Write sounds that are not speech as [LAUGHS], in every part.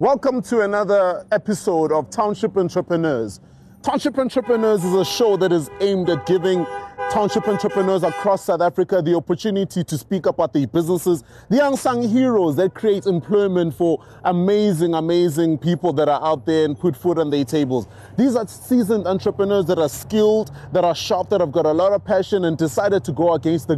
Welcome to another episode of Township Entrepreneurs. Township Entrepreneurs is a show that is aimed at giving township entrepreneurs across South Africa the opportunity to speak about their businesses, the unsung heroes that create employment for amazing, amazing people that are out there and put food on their tables. These are seasoned entrepreneurs that are skilled, that are sharp, that have got a lot of passion and decided to go against the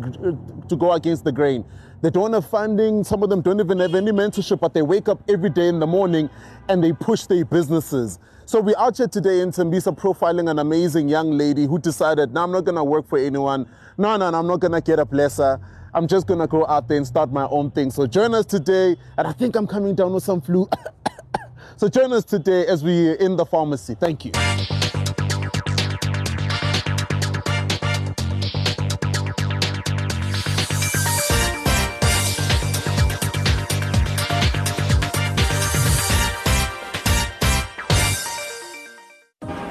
to go against the grain. They don't have funding. Some of them don't even have any mentorship, but they wake up every day in the morning and they push their businesses. So we're out here today in Tembisa profiling an amazing young lady who decided, no, I'm not going to work for anyone. No, no, no I'm not going to get a blesser. I'm just going to go out there and start my own thing. So join us today. And I think I'm coming down with some flu. [COUGHS] so join us today as we're in the pharmacy. Thank you.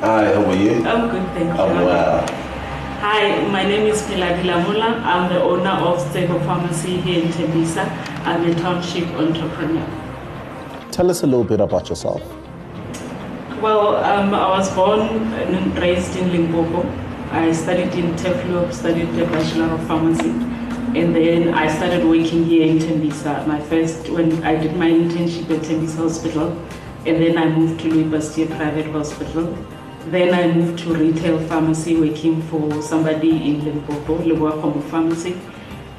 Hi, how are you? I'm good, thank you. Hi, my name is Piladi Lamula. I'm the owner of Stable Pharmacy here in Tembisa. I'm a township entrepreneur. Tell us a little bit about yourself. Well, um, I was born and raised in Limpopo. I studied in Turfloop, studied the Bachelor of Pharmacy. And then I started working here in Tembisa. My first, when I did my internship at Tembisa Hospital, and then I moved to Louis Pasteur Private Hospital. Then I moved to retail pharmacy, working for somebody in Limpopo, Leboa Pharmacy.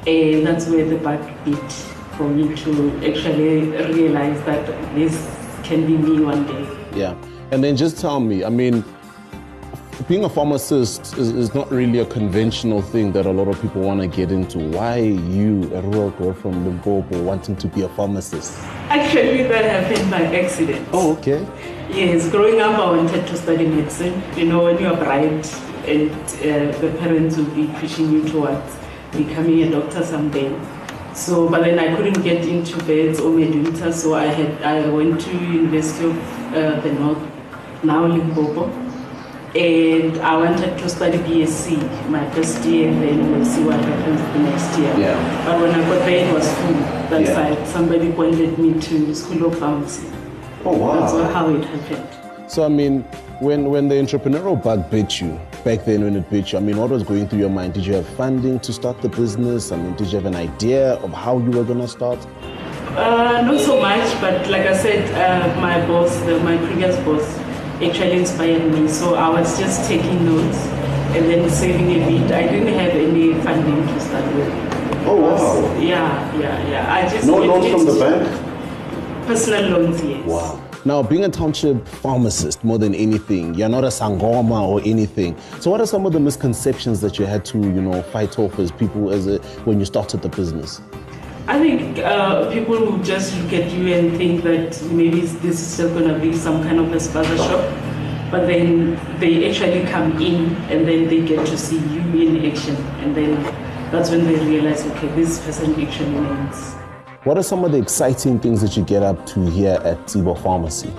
And that's where the bug bit for me to actually realize that this can be me one day. Yeah. And then just tell me, I mean, being a pharmacist is, is not really a conventional thing that a lot of people want to get into. Why you, a rural girl from Limpopo, wanting to be a pharmacist? Actually, that happened by accident. Oh, okay. Yes, growing up, I wanted to study medicine. You know, when you're bright and uh, the parents will be pushing you towards becoming a doctor someday. So, but then I couldn't get into Wits or Medunsa, so I had I went to University of uh, the North, now Limpopo, and I wanted to study BSc my first year, and then we'll see what happens the next year. Yeah. But when I got there, it was full. That's Yeah. why somebody pointed me to School of Pharmacy. Oh, That's how it happened. So, I mean, when, when the entrepreneurial bug bit you, back then when it bit you, I mean, what was going through your mind? Did you have funding to start the business? I mean, did you have an idea of how you were going to start? Uh, not so much, but like I said, uh, my boss, the, my previous boss, actually inspired me. So I was just taking notes and then saving a bit. I didn't have any funding to start with. Oh, wow. Yeah, yeah, yeah. I just No loans from the bank? Personal loans, yes. Wow. Now, being a township pharmacist more than anything, you're not a sangoma or anything. So, what are some of the misconceptions that you had to, you know, fight off as people as a, when you started the business? I think uh, people will just look at you and think that maybe this is still going to be some kind of a spaza shop. But then they actually come in and then they get to see you in action. And then that's when they realize, okay, this person actually means. What are some of the exciting things that you get up to here at Tibo Pharmacy?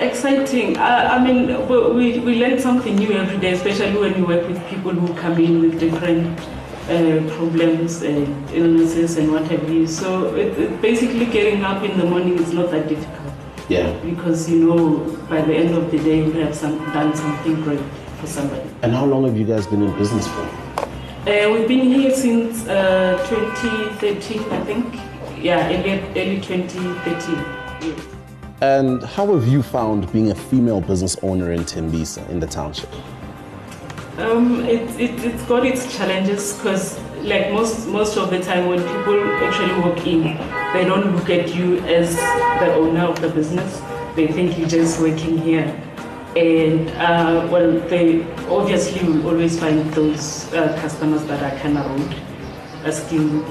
Exciting. I, I mean, we, we, we learn something new every day, especially when you work with people who come in with different uh, problems and illnesses and what have you. So it, it basically getting up in the morning is not that difficult. Yeah. because you know by the end of the day you have some, done something great for somebody. And how long have you guys been in business for? Uh, we've been here since uh, 2013, I think. Yeah, early, early 2013. Yes. And how have you found being a female business owner in Tembisa, in the township? Um, it, it, it's got its challenges because like most most of the time when people actually walk in, they don't look at you as the owner of the business. They think you're just working here. And uh, well, they obviously will always find those uh, customers that are kind of rude, asking,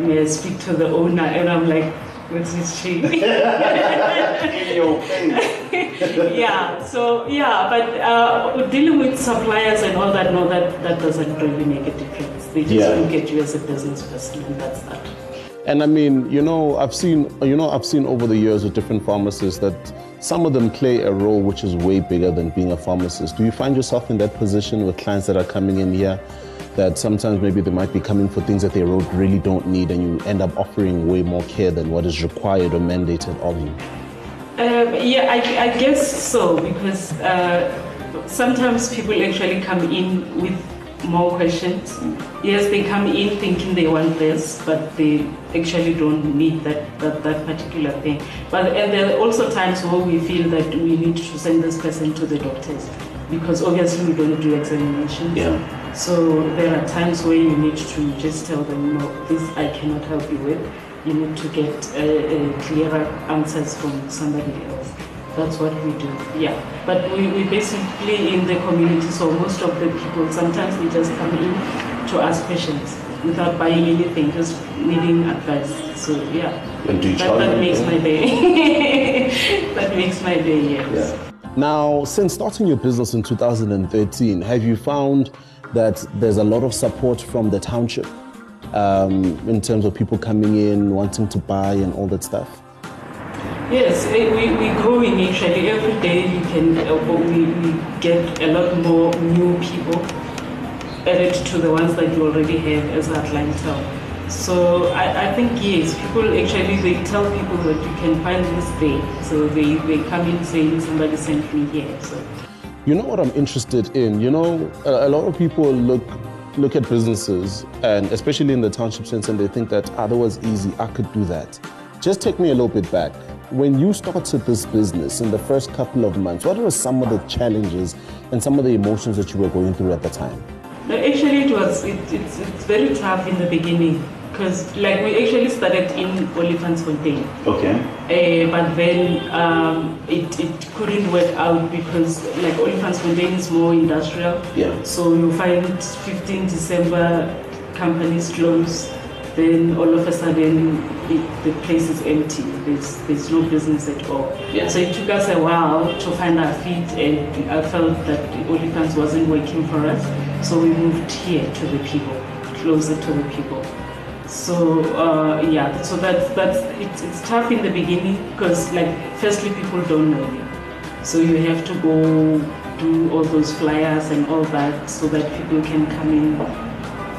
may I speak to the owner? And I'm like, what's this she? [LAUGHS] [LAUGHS] yeah, so yeah, but uh, dealing with suppliers and all that, no, that, that doesn't really make a difference. They just Yeah. look at you as a business person, and that's that. And I mean, you know, I've seen, you know, I've seen over the years with different pharmacists that some of them play a role which is way bigger than being a pharmacist. Do you find yourself in that position with clients that are coming in here that sometimes maybe they might be coming for things that they really don't need and you end up offering way more care than what is required or mandated of you? Um, yeah, I, I guess so because uh, sometimes people actually come in with more questions. Yes, they come in thinking they want this, but they actually don't need that, that, that particular thing. But and there are also times where we feel that we need to send this person to the doctors because obviously we don't do examinations. Yeah. So there are times where you need to just tell them, no, this I cannot help you with. You need to get uh, clearer answers from somebody else. That's what we do. Yeah. But we, we basically in the community, so most of the people, sometimes they just come in to ask questions without buying anything, just needing advice. So yeah. And do you That, that makes my day. [LAUGHS] that makes my day, yes. Yeah. Now, since starting your business in 2013, have you found that there's a lot of support from the township um, in terms of people coming in, wanting to buy, and all that stuff? Yes, eh, we, we're growing actually. Every day you can, uh, we, we get a lot more new people added to the ones that you already have as clientele. So I, I think yes, people actually, they tell people that you can find this day. So they, they come in saying somebody sent me here. So You know what I'm interested in? You know, a, a lot of people look look at businesses, and especially in the township sense, and they think that ah, that was easy. I could do that. Just take me a little bit back. When you started this business in the first couple of months, what were some of the challenges and some of the emotions that you were going through at the time? No, actually, it was it, it's it's very tough in the beginning because like we actually started in Olifantsfontein. Okay. Uh, but then um, it, it couldn't work out because like Olifantsfontein is more industrial. Yeah. So you find 15 December companies close, then all of a sudden it, the place is empty. There's there's no business at all. Yeah. So it took us a while to find our feet, and I felt that Olifants wasn't working for us. So we moved here to the people, closer to the people. So uh, yeah, so that's that's it's, it's tough in the beginning because like firstly people don't know you, so you have to go do all those flyers and all that so that people can come in.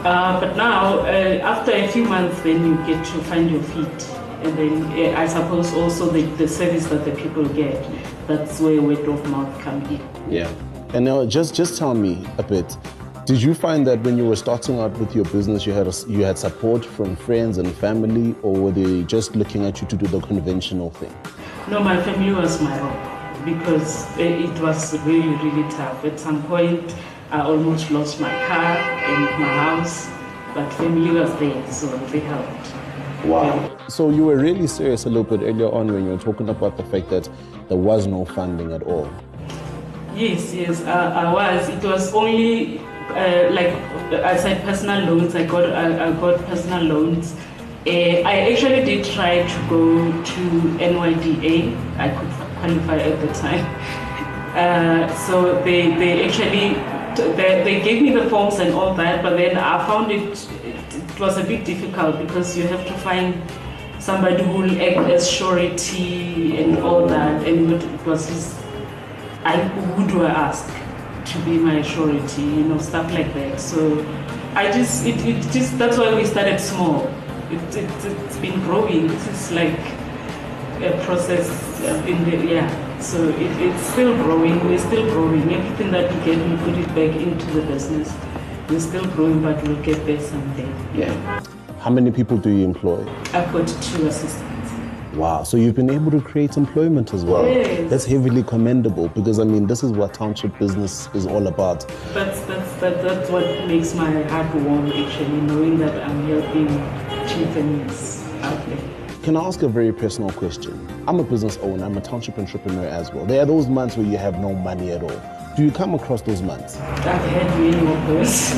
Uh, but now uh, after a few months, then you get to find your feet, and then uh, I suppose also the, the service that the people get, that's where word of mouth come in. Yeah. And now, just just tell me a bit. Did you find that when you were starting out with your business, you had a, you had support from friends and family, or were they just looking at you to do the conventional thing? No, my family was my rock because eh, it was really, really tough. At some point, I almost lost my car and my house, but family was there, so they helped. Wow. So you were really serious a little bit earlier on when you were talking about the fact that there was no funding at all. Yes, yes, I, I was. It was only uh, like I said, personal loans. I got I, I got personal loans. Uh, I actually did try to go to NYDA. I could qualify at the time. [LAUGHS] Uh, so they they actually they, they gave me the forms and all that, but then I found it, it it was a bit difficult because you have to find somebody who will act as surety and all that, and it was just I, who do I ask to be my surety, you know, stuff like that. So I just, it, it just, that's why we started small. It, it, it's been growing. This is like a process uh, in the, yeah. So it, it's still growing. We're still growing. Everything that we get, we put it back into the business. We're still growing, but we'll get there someday. Yeah. How many people do you employ? I've got two assistants. Wow. So you've been able to create employment as well. Yes. That's heavily commendable because I mean this is what township business is all about. That's that's that, that's what makes my heart warm actually, knowing that I'm helping families out there. Can I ask a very personal question? I'm a business owner, I'm a township entrepreneur as well. There are those months where you have no money at all. Do you come across those months? I've had many of those.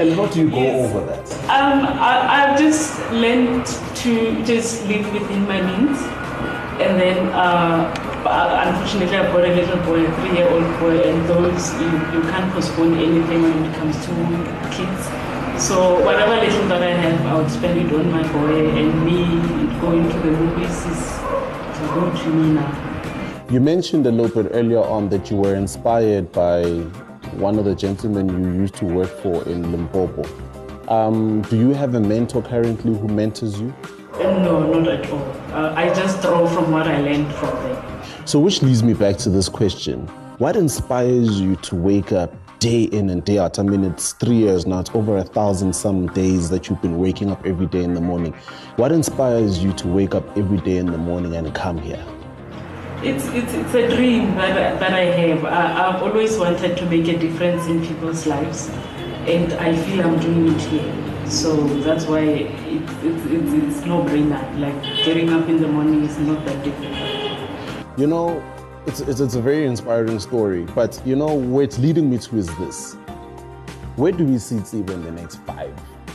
And how do you go Yes. over that? um, I, I've just learned to just live within my means, and then uh, uh, unfortunately I've got a little boy, a three-year-old boy, and those you, you can't postpone anything when it comes to kids. So whatever little that I have, I would spend it on my boy, and me going to the movies is to go to me now. You mentioned a little bit earlier on that you were inspired by one of the gentlemen you used to work for in Limpopo. Um, do you have a mentor currently who mentors you? Uh, No, not at all. uh, I just draw from what I learned from them. So, which leads me back to this question What inspires you to wake up day in and day out? I mean, it's three years now, it's over a thousand some days that you've been waking up every day in the morning. What inspires you to wake up every day in the morning and come here? It's, it's, it's a dream that, that I have. I, I've always wanted to make a difference in people's lives, and I feel I'm doing it here. So that's why it, it, it, it's no brainer. Like getting up in the morning is not that difficult. You know, it's, it's, it's a very inspiring story, but you know, where it's leading me to is this. Where do we see Tsiba in the next five,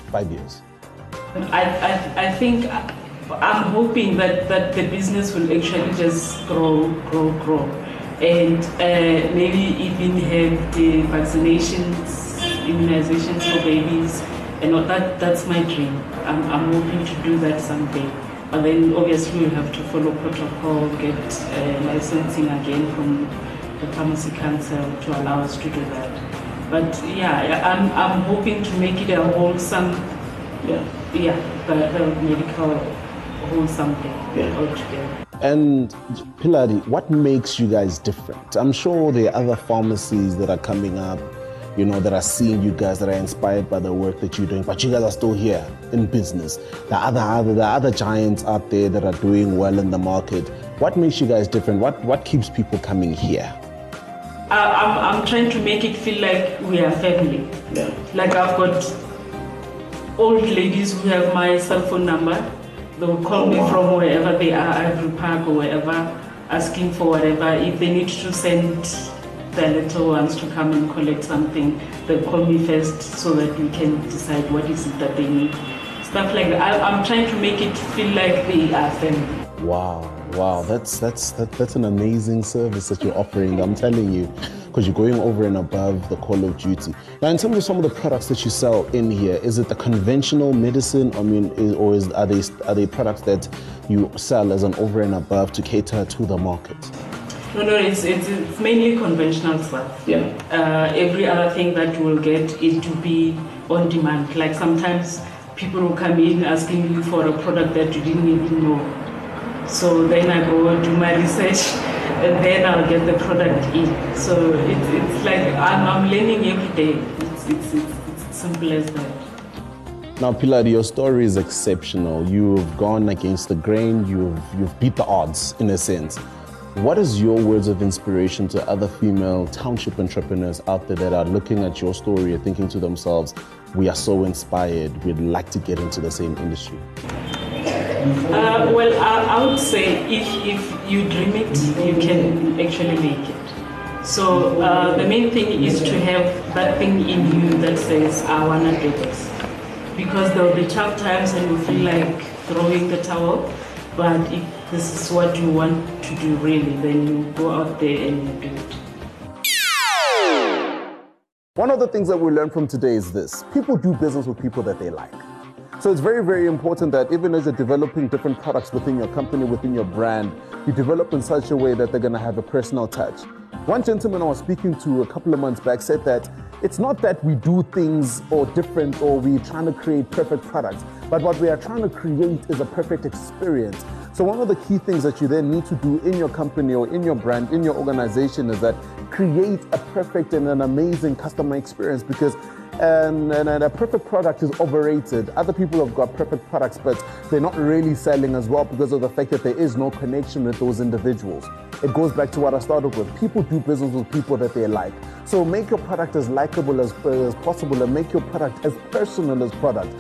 five years? I, I, I think I'm hoping that, that the business will actually just grow, grow, grow. And uh, maybe even have the vaccinations, immunizations for babies. And that, that's my dream. I'm, I'm hoping to do that someday. But then obviously we'll have to follow protocol, get uh, licensing again from the Pharmacy Council to allow us to do that. But yeah, I'm, I'm hoping to make it a wholesome, yeah, yeah the, the medical hold something yeah. altogether. And Philani, what makes you guys different? I'm sure there are other pharmacies that are coming up, you know, that are seeing you guys that are inspired by the work that you're doing, but you guys are still here in business. There are other, other, are other giants out there that are doing well in the market. What makes you guys different? What, what keeps people coming here? Uh, I'm, I'm trying to make it feel like we are family. Yeah. Like I've got old ladies who have my cell phone number they will call me from wherever they are, Ivory Park or wherever, asking for whatever. If they need to send their little ones to come and collect something, they call me first so that we can decide what is it that they need. Stuff like that. I, am trying to make it feel like they are family. Wow, wow, that's that's that, that's an amazing service that you're offering. I'm telling you because you're going over and above the call of duty. Now, in terms of some of the products that you sell in here, is it the conventional medicine? I mean, is, or is, are they are they products that you sell as an over and above to cater to the market? No, no, it's, it's, it's mainly conventional stuff. Yeah. Uh, every other thing that you will get is to be on demand. Like sometimes people will come in asking you for a product that you didn't even know. So then I go do my research and then I'll get the product in. So it, it's like I'm, I'm learning every day. It's, it's, it's, it's simple as that. Now, Pilar, your story is exceptional. You've gone against the grain. You've you've beat the odds in a sense. What is your words of inspiration to other female township entrepreneurs out there that are looking at your story and thinking to themselves, "We are so inspired. We'd like to get into the same industry." Uh, well, I, I, would say if, if you dream it, you can actually make it. So uh, the main thing is to have that thing in you that says, I want to do this. Because there will be tough times and you feel like throwing the towel, but if this is what you want to do really, then you go out there and you do it. One of the things that we learned from today is this people do business with people that they like. So it's very, very important that even as you're developing different products within your company, within your brand, you develop in such a way that they're going to have a personal touch. One gentleman I was speaking to a couple of months back said that it's not that we do things or different or we're trying to create perfect products, but what we are trying to create is a perfect experience. So one of the key things that you then need to do in your company or in your brand, in your organization is that create a perfect and an amazing customer experience because and, and, and, a perfect product is overrated. Other people have got perfect products, but they're not really selling as well because of the fact that there is no connection with those individuals. It goes back to what I started with. People do business with people that they like. So make your product as likable as, as possible and make your product as personal as product.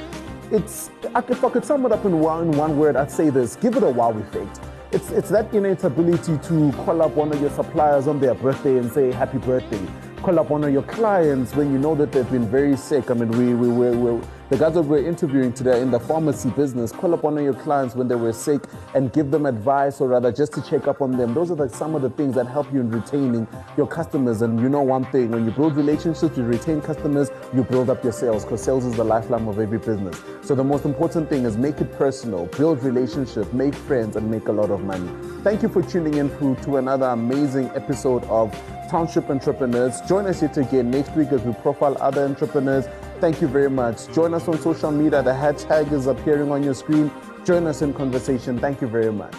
It's, if I could sum it up in one, one word, I'd say this give it a wow effect. It's, it's that innate ability to call up one of your suppliers on their birthday and say happy birthday call up one of your clients when you know that they've been very sick. I mean, we, we, we, we the guys that we're interviewing today in the pharmacy business, call up one of your clients when they were sick and give them advice or rather just to check up on them. Those are the, some of the things that help you in retaining your customers. And you know one thing, when you build relationships, you retain customers, you build up your sales because sales is the lifeline of every business. So the most important thing is make it personal, build relationships, make friends, and make a lot of money. Thank you for tuning in through to another amazing episode of Township Entrepreneurs. Join us yet again next week as we profile other entrepreneurs. Thank you very much. Join us on social media. The hashtag is appearing on your screen. Join us in conversation. Thank you very much.